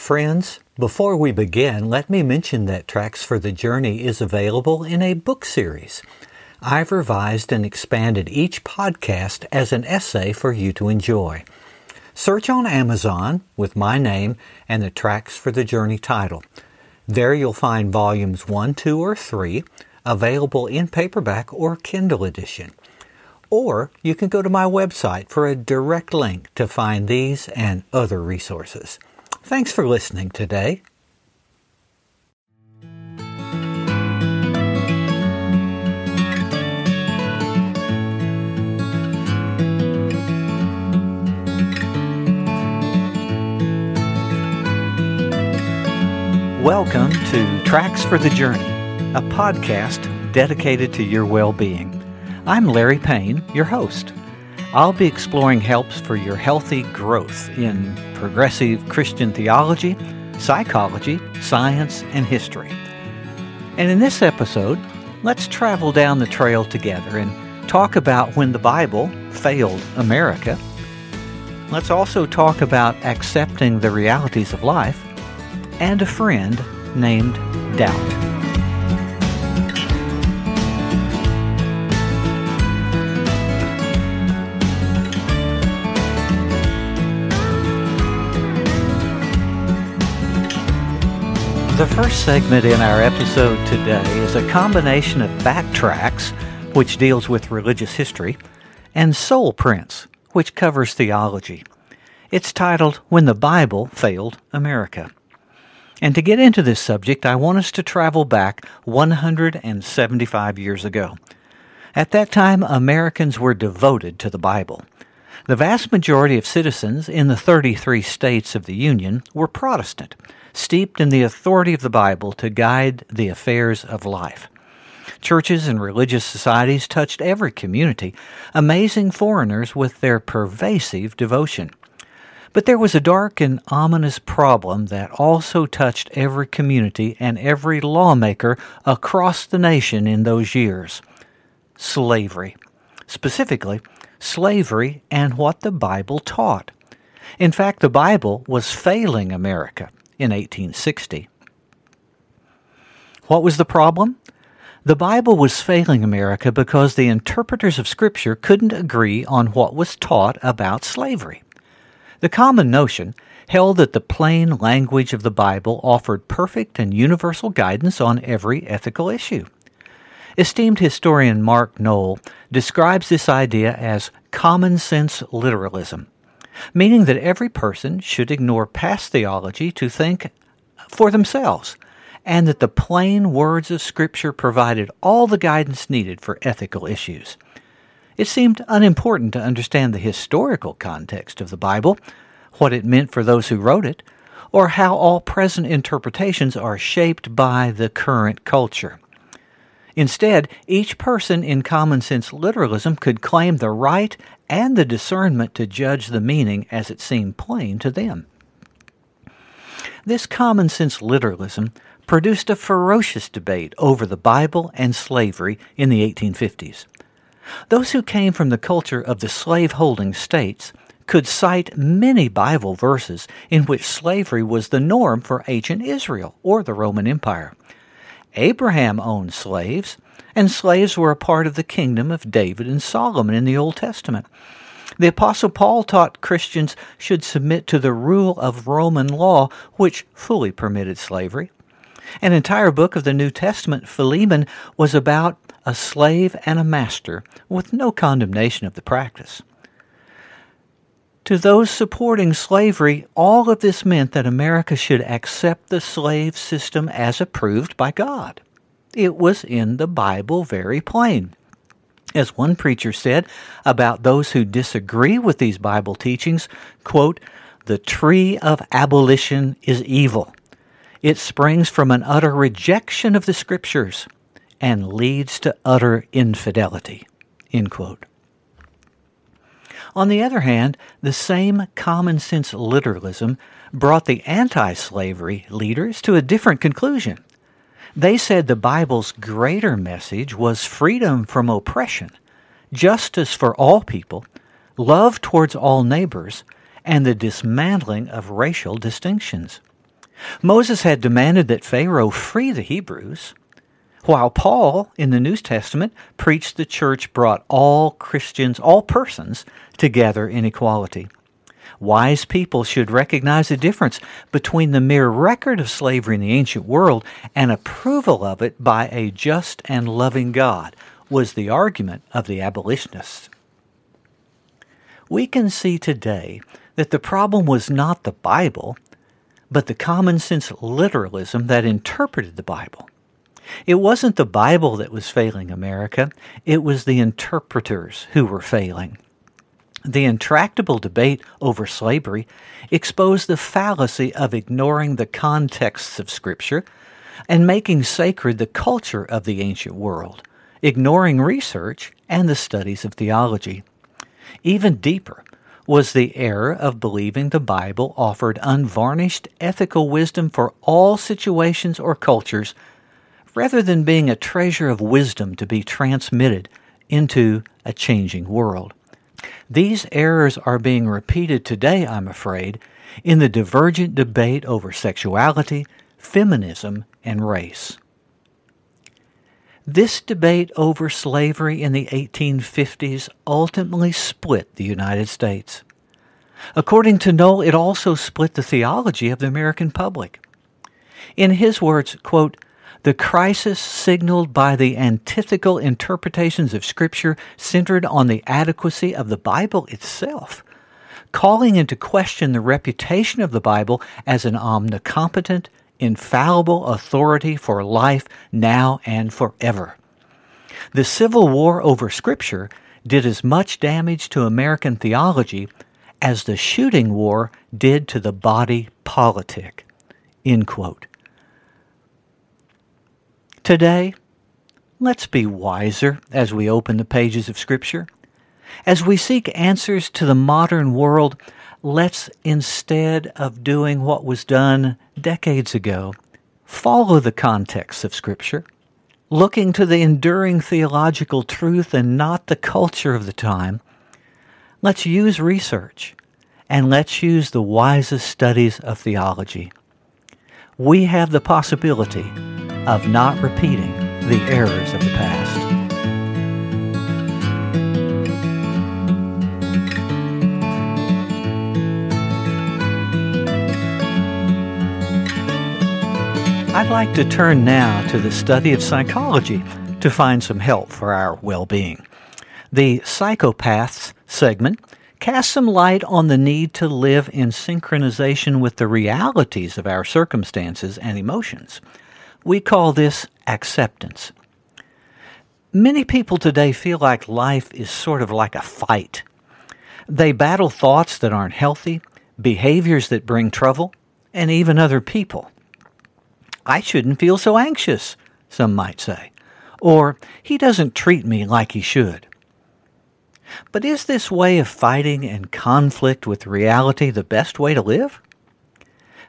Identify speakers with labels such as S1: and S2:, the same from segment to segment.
S1: Friends, before we begin, let me mention that Tracks for the Journey is available in a book series. I've revised and expanded each podcast as an essay for you to enjoy. Search on Amazon with my name and the Tracks for the Journey title. There you'll find volumes 1, 2, or 3 available in paperback or Kindle edition. Or you can go to my website for a direct link to find these and other resources. Thanks for listening today. Welcome to Tracks for the Journey, a podcast dedicated to your well being. I'm Larry Payne, your host. I'll be exploring helps for your healthy growth in progressive Christian theology, psychology, science, and history. And in this episode, let's travel down the trail together and talk about when the Bible failed America. Let's also talk about accepting the realities of life and a friend named Doubt. The first segment in our episode today is a combination of Backtracks, which deals with religious history, and Soul Prints, which covers theology. It's titled When the Bible Failed America. And to get into this subject, I want us to travel back 175 years ago. At that time, Americans were devoted to the Bible. The vast majority of citizens in the 33 states of the Union were Protestant steeped in the authority of the Bible to guide the affairs of life. Churches and religious societies touched every community, amazing foreigners with their pervasive devotion. But there was a dark and ominous problem that also touched every community and every lawmaker across the nation in those years slavery. Specifically, slavery and what the Bible taught. In fact, the Bible was failing America in 1860. What was the problem? The Bible was failing America because the interpreters of Scripture couldn't agree on what was taught about slavery. The common notion held that the plain language of the Bible offered perfect and universal guidance on every ethical issue. Esteemed historian Mark Noll describes this idea as common sense literalism meaning that every person should ignore past theology to think for themselves, and that the plain words of Scripture provided all the guidance needed for ethical issues. It seemed unimportant to understand the historical context of the Bible, what it meant for those who wrote it, or how all present interpretations are shaped by the current culture. Instead, each person in common sense literalism could claim the right and the discernment to judge the meaning as it seemed plain to them. This common sense literalism produced a ferocious debate over the Bible and slavery in the 1850s. Those who came from the culture of the slave-holding states could cite many Bible verses in which slavery was the norm for ancient Israel or the Roman Empire. Abraham owned slaves, and slaves were a part of the kingdom of David and Solomon in the Old Testament. The Apostle Paul taught Christians should submit to the rule of Roman law, which fully permitted slavery. An entire book of the New Testament, Philemon, was about a slave and a master, with no condemnation of the practice. To those supporting slavery, all of this meant that America should accept the slave system as approved by God. It was in the Bible very plain. As one preacher said about those who disagree with these Bible teachings, quote, the tree of abolition is evil. It springs from an utter rejection of the Scriptures and leads to utter infidelity. End quote. On the other hand, the same common sense literalism brought the anti slavery leaders to a different conclusion. They said the Bible's greater message was freedom from oppression, justice for all people, love towards all neighbors, and the dismantling of racial distinctions. Moses had demanded that Pharaoh free the Hebrews, while Paul in the New Testament preached the church brought all Christians, all persons, together in equality. Wise people should recognize the difference between the mere record of slavery in the ancient world and approval of it by a just and loving God, was the argument of the abolitionists. We can see today that the problem was not the Bible, but the common sense literalism that interpreted the Bible. It wasn't the Bible that was failing America, it was the interpreters who were failing. The intractable debate over slavery exposed the fallacy of ignoring the contexts of Scripture and making sacred the culture of the ancient world, ignoring research and the studies of theology. Even deeper was the error of believing the Bible offered unvarnished ethical wisdom for all situations or cultures rather than being a treasure of wisdom to be transmitted into a changing world. These errors are being repeated today, I'm afraid, in the divergent debate over sexuality, feminism, and race. This debate over slavery in the 1850s ultimately split the United States. According to Noll, it also split the theology of the American public. In his words, quote, the crisis signaled by the antithetical interpretations of Scripture centered on the adequacy of the Bible itself, calling into question the reputation of the Bible as an omnicompetent, infallible authority for life now and forever. The Civil War over Scripture did as much damage to American theology as the shooting war did to the body politic. End quote. Today, let's be wiser as we open the pages of Scripture. As we seek answers to the modern world, let's, instead of doing what was done decades ago, follow the context of Scripture, looking to the enduring theological truth and not the culture of the time. Let's use research and let's use the wisest studies of theology. We have the possibility of not repeating the errors of the past. I'd like to turn now to the study of psychology to find some help for our well being. The Psychopaths segment casts some light on the need to live in synchronization with the realities of our circumstances and emotions. We call this acceptance. Many people today feel like life is sort of like a fight. They battle thoughts that aren't healthy, behaviors that bring trouble, and even other people. I shouldn't feel so anxious, some might say. Or, he doesn't treat me like he should. But is this way of fighting and conflict with reality the best way to live?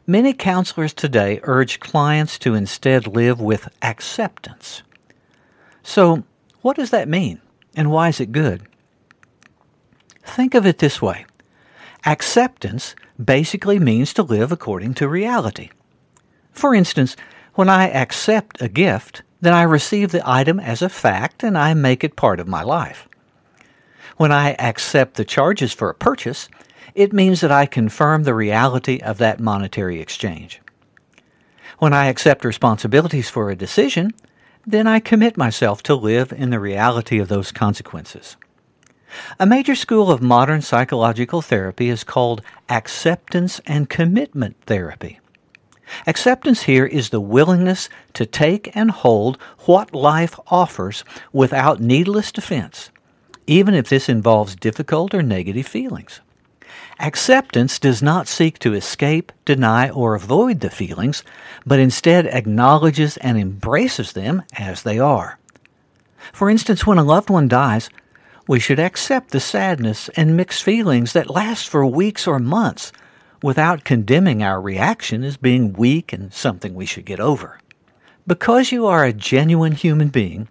S1: Many counselors today urge clients to instead live with acceptance. So, what does that mean, and why is it good? Think of it this way acceptance basically means to live according to reality. For instance, when I accept a gift, then I receive the item as a fact and I make it part of my life. When I accept the charges for a purchase, it means that I confirm the reality of that monetary exchange. When I accept responsibilities for a decision, then I commit myself to live in the reality of those consequences. A major school of modern psychological therapy is called acceptance and commitment therapy. Acceptance here is the willingness to take and hold what life offers without needless defense, even if this involves difficult or negative feelings. Acceptance does not seek to escape, deny, or avoid the feelings, but instead acknowledges and embraces them as they are. For instance, when a loved one dies, we should accept the sadness and mixed feelings that last for weeks or months without condemning our reaction as being weak and something we should get over. Because you are a genuine human being,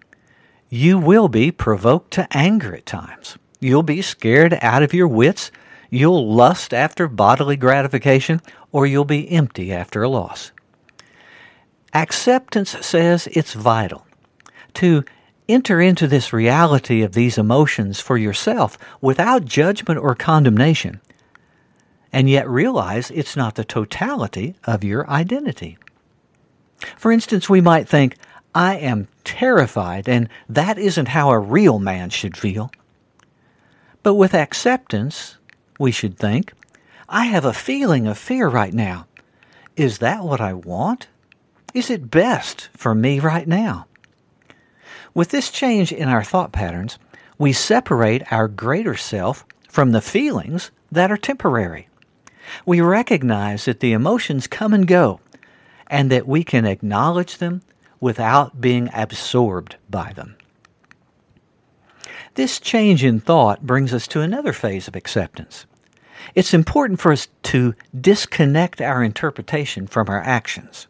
S1: you will be provoked to anger at times. You'll be scared out of your wits You'll lust after bodily gratification, or you'll be empty after a loss. Acceptance says it's vital to enter into this reality of these emotions for yourself without judgment or condemnation, and yet realize it's not the totality of your identity. For instance, we might think, I am terrified, and that isn't how a real man should feel. But with acceptance, we should think, I have a feeling of fear right now. Is that what I want? Is it best for me right now? With this change in our thought patterns, we separate our greater self from the feelings that are temporary. We recognize that the emotions come and go and that we can acknowledge them without being absorbed by them. This change in thought brings us to another phase of acceptance. It's important for us to disconnect our interpretation from our actions.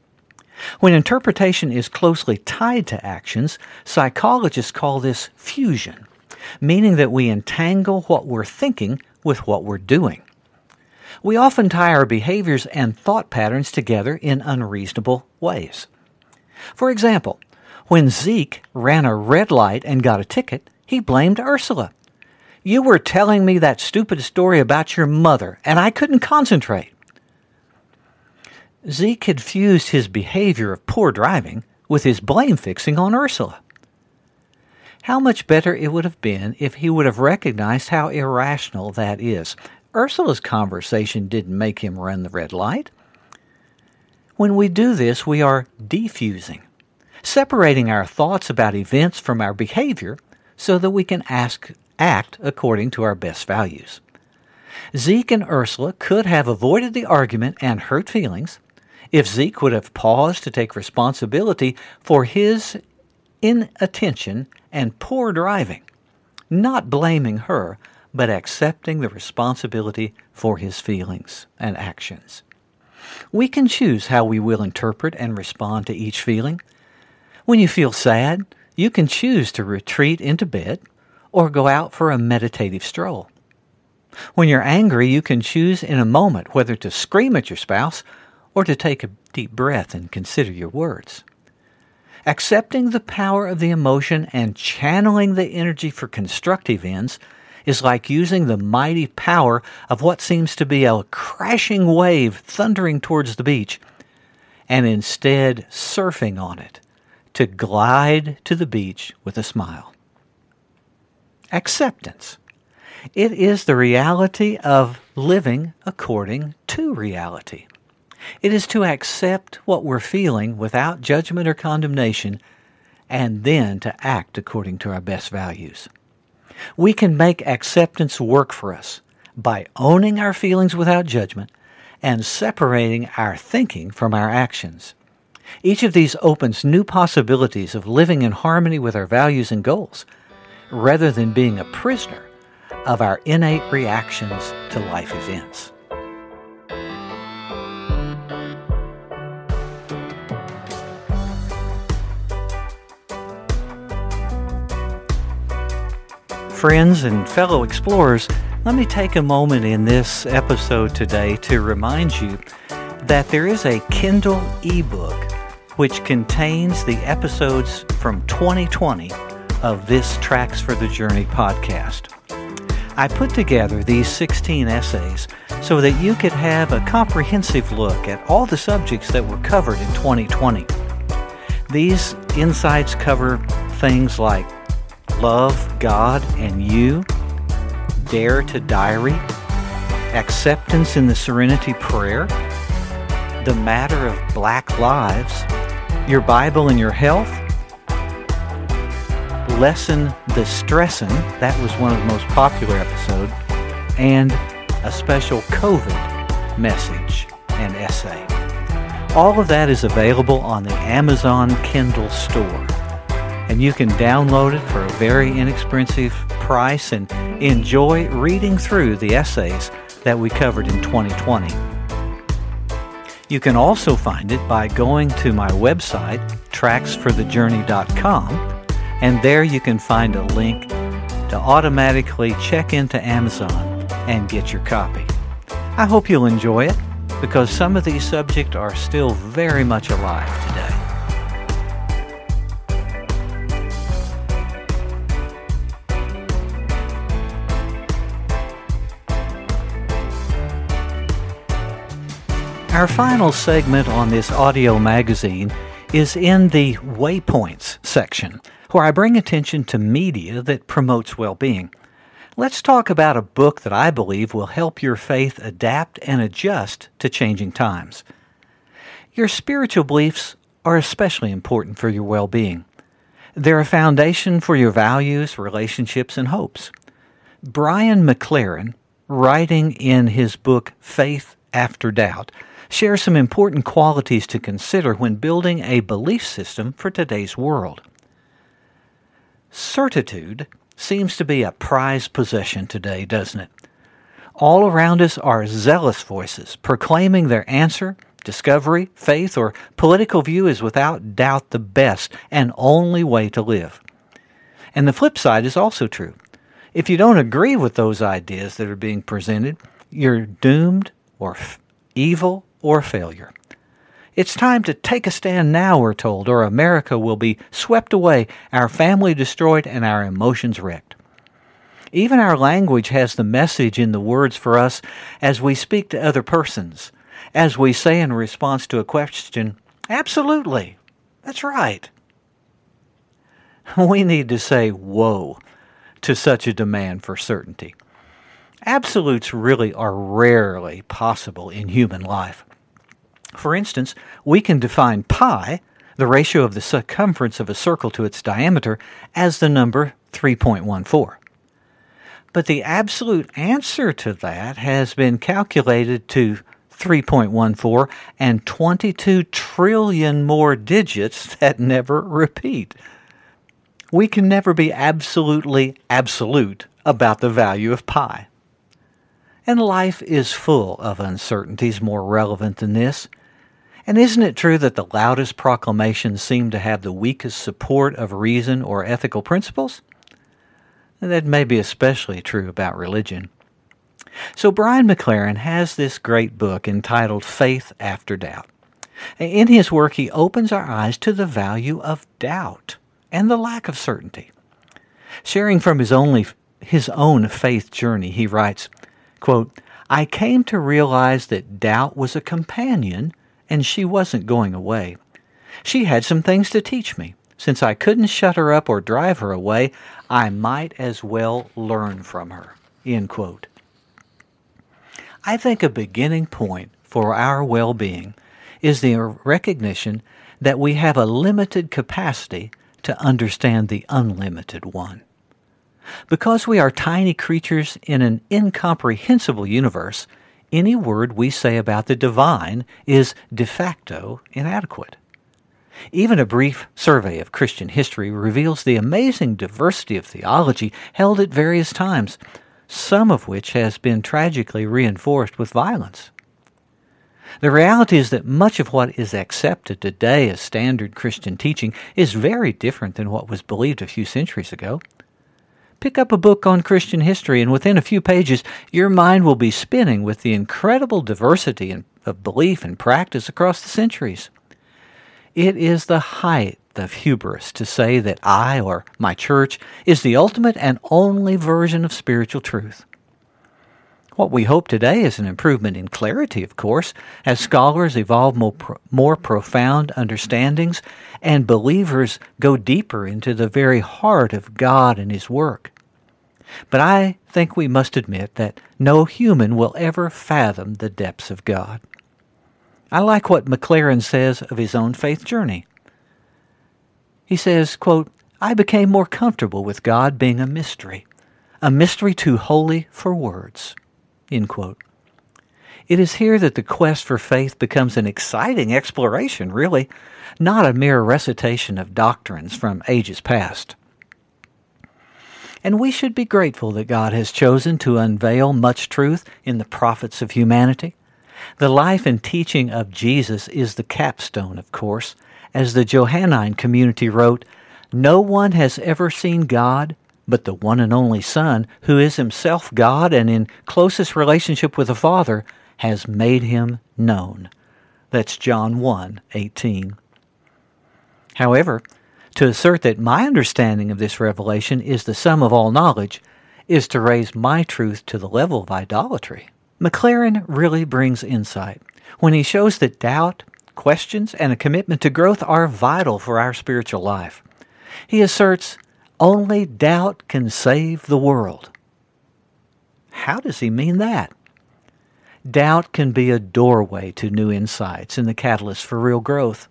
S1: When interpretation is closely tied to actions, psychologists call this fusion, meaning that we entangle what we're thinking with what we're doing. We often tie our behaviors and thought patterns together in unreasonable ways. For example, when Zeke ran a red light and got a ticket, he blamed Ursula. You were telling me that stupid story about your mother, and I couldn't concentrate. Zeke had fused his behavior of poor driving with his blame fixing on Ursula. How much better it would have been if he would have recognized how irrational that is. Ursula's conversation didn't make him run the red light. When we do this, we are defusing, separating our thoughts about events from our behavior so that we can ask, act according to our best values. Zeke and Ursula could have avoided the argument and hurt feelings if Zeke would have paused to take responsibility for his inattention and poor driving, not blaming her, but accepting the responsibility for his feelings and actions. We can choose how we will interpret and respond to each feeling. When you feel sad, you can choose to retreat into bed or go out for a meditative stroll. When you're angry, you can choose in a moment whether to scream at your spouse or to take a deep breath and consider your words. Accepting the power of the emotion and channeling the energy for constructive ends is like using the mighty power of what seems to be a crashing wave thundering towards the beach and instead surfing on it to glide to the beach with a smile acceptance. It is the reality of living according to reality. It is to accept what we're feeling without judgment or condemnation and then to act according to our best values. We can make acceptance work for us by owning our feelings without judgment and separating our thinking from our actions. Each of these opens new possibilities of living in harmony with our values and goals rather than being a prisoner of our innate reactions to life events. Friends and fellow explorers, let me take a moment in this episode today to remind you that there is a Kindle ebook which contains the episodes from 2020 of this Tracks for the Journey podcast. I put together these 16 essays so that you could have a comprehensive look at all the subjects that were covered in 2020. These insights cover things like love, God, and you, dare to diary, acceptance in the serenity prayer, the matter of black lives, your Bible and your health, Lessen the Stressin', that was one of the most popular episodes, and a special COVID message and essay. All of that is available on the Amazon Kindle store. And you can download it for a very inexpensive price and enjoy reading through the essays that we covered in 2020. You can also find it by going to my website, tracksforthejourney.com, and there you can find a link to automatically check into Amazon and get your copy. I hope you'll enjoy it because some of these subjects are still very much alive today. Our final segment on this audio magazine is in the Waypoints section, where I bring attention to media that promotes well being. Let's talk about a book that I believe will help your faith adapt and adjust to changing times. Your spiritual beliefs are especially important for your well being. They're a foundation for your values, relationships, and hopes. Brian McLaren, writing in his book Faith After Doubt, shares some important qualities to consider when building a belief system for today's world. Certitude seems to be a prized possession today, doesn't it? All around us are zealous voices proclaiming their answer, discovery, faith, or political view is without doubt the best and only way to live. And the flip side is also true. If you don't agree with those ideas that are being presented, you're doomed or f- evil or failure. It's time to take a stand now, we're told, or America will be swept away, our family destroyed, and our emotions wrecked. Even our language has the message in the words for us as we speak to other persons, as we say in response to a question, Absolutely, that's right. We need to say, Whoa, to such a demand for certainty. Absolutes really are rarely possible in human life. For instance, we can define pi, the ratio of the circumference of a circle to its diameter, as the number 3.14. But the absolute answer to that has been calculated to 3.14 and 22 trillion more digits that never repeat. We can never be absolutely absolute about the value of pi. And life is full of uncertainties more relevant than this. And isn't it true that the loudest proclamations seem to have the weakest support of reason or ethical principles? That may be especially true about religion. So Brian McLaren has this great book entitled Faith After Doubt. In his work, he opens our eyes to the value of doubt and the lack of certainty. Sharing from his, only, his own faith journey, he writes, quote, I came to realize that doubt was a companion and she wasn't going away. She had some things to teach me. Since I couldn't shut her up or drive her away, I might as well learn from her. I think a beginning point for our well being is the recognition that we have a limited capacity to understand the unlimited one. Because we are tiny creatures in an incomprehensible universe, any word we say about the divine is de facto inadequate. Even a brief survey of Christian history reveals the amazing diversity of theology held at various times, some of which has been tragically reinforced with violence. The reality is that much of what is accepted today as standard Christian teaching is very different than what was believed a few centuries ago. Pick up a book on Christian history, and within a few pages, your mind will be spinning with the incredible diversity of belief and practice across the centuries. It is the height of hubris to say that I or my church is the ultimate and only version of spiritual truth. What we hope today is an improvement in clarity, of course, as scholars evolve more, more profound understandings and believers go deeper into the very heart of God and His work. But I think we must admit that no human will ever fathom the depths of God. I like what McLaren says of his own faith journey. He says, quote, I became more comfortable with God being a mystery, a mystery too holy for words. It is here that the quest for faith becomes an exciting exploration, really, not a mere recitation of doctrines from ages past. And we should be grateful that God has chosen to unveil much truth in the prophets of humanity. The life and teaching of Jesus is the capstone, of course. As the Johannine community wrote, No one has ever seen God, but the one and only Son, who is himself God and in closest relationship with the Father, has made him known. That's John 1 18. However, to assert that my understanding of this revelation is the sum of all knowledge is to raise my truth to the level of idolatry. McLaren really brings insight when he shows that doubt, questions, and a commitment to growth are vital for our spiritual life. He asserts only doubt can save the world. How does he mean that? Doubt can be a doorway to new insights and the catalyst for real growth.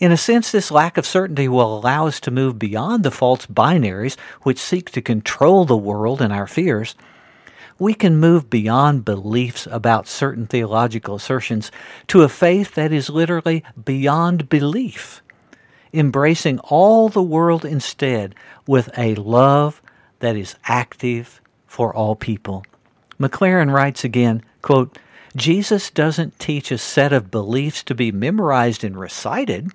S1: In a sense, this lack of certainty will allow us to move beyond the false binaries which seek to control the world and our fears. We can move beyond beliefs about certain theological assertions to a faith that is literally beyond belief embracing all the world instead with a love that is active for all people. McLaren writes again, quote, Jesus doesn't teach a set of beliefs to be memorized and recited.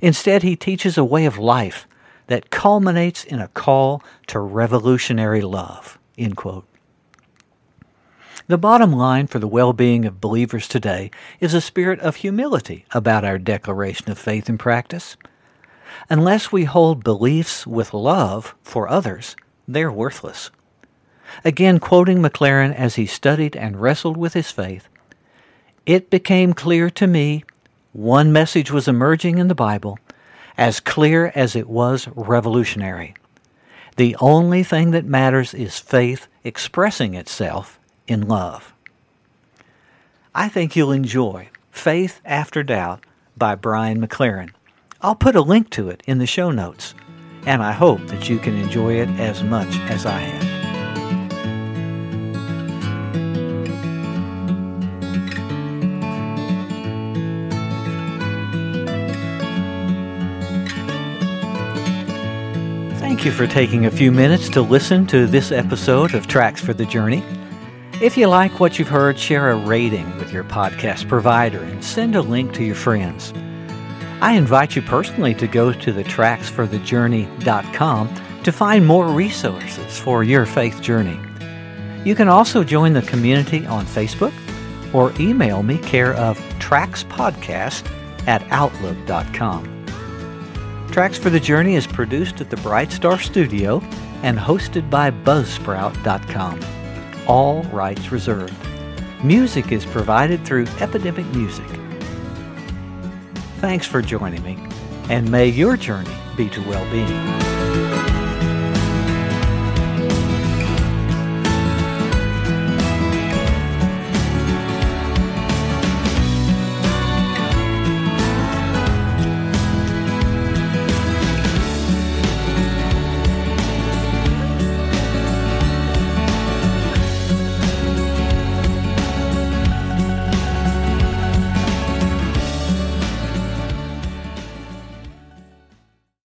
S1: Instead, he teaches a way of life that culminates in a call to revolutionary love. End quote. The bottom line for the well being of believers today is a spirit of humility about our declaration of faith and practice. Unless we hold beliefs with love for others, they're worthless. Again, quoting McLaren as he studied and wrestled with his faith, it became clear to me one message was emerging in the Bible as clear as it was revolutionary. The only thing that matters is faith expressing itself in love. I think you'll enjoy Faith After Doubt by Brian McLaren. I'll put a link to it in the show notes, and I hope that you can enjoy it as much as I have. Thank you for taking a few minutes to listen to this episode of Tracks for the Journey. If you like what you've heard, share a rating with your podcast provider and send a link to your friends. I invite you personally to go to the tracksforthejourney.com to find more resources for your faith journey. You can also join the community on Facebook or email me care of trackspodcast at outlook.com. Tracks for the Journey is produced at the Bright Star Studio and hosted by buzzsprout.com. All rights reserved. Music is provided through Epidemic Music. Thanks for joining me, and may your journey be to well being.